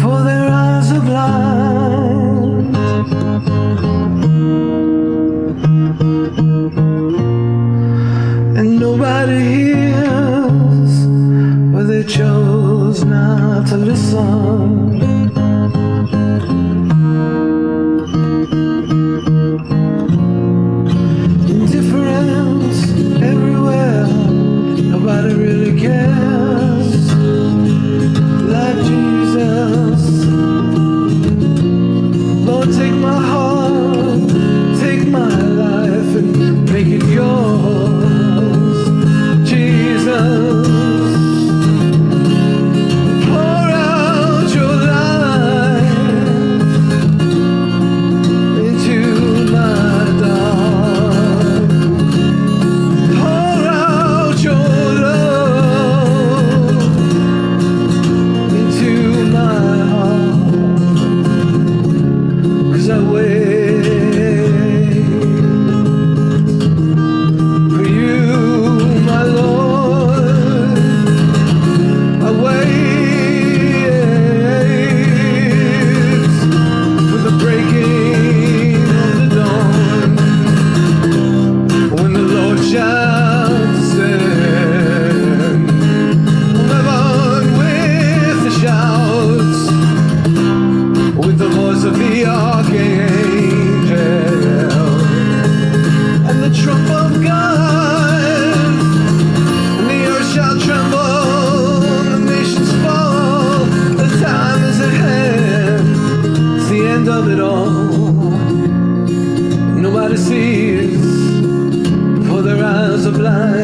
For their eyes are blind. And nobody here. end of it all. Nobody sees, for their eyes are blind.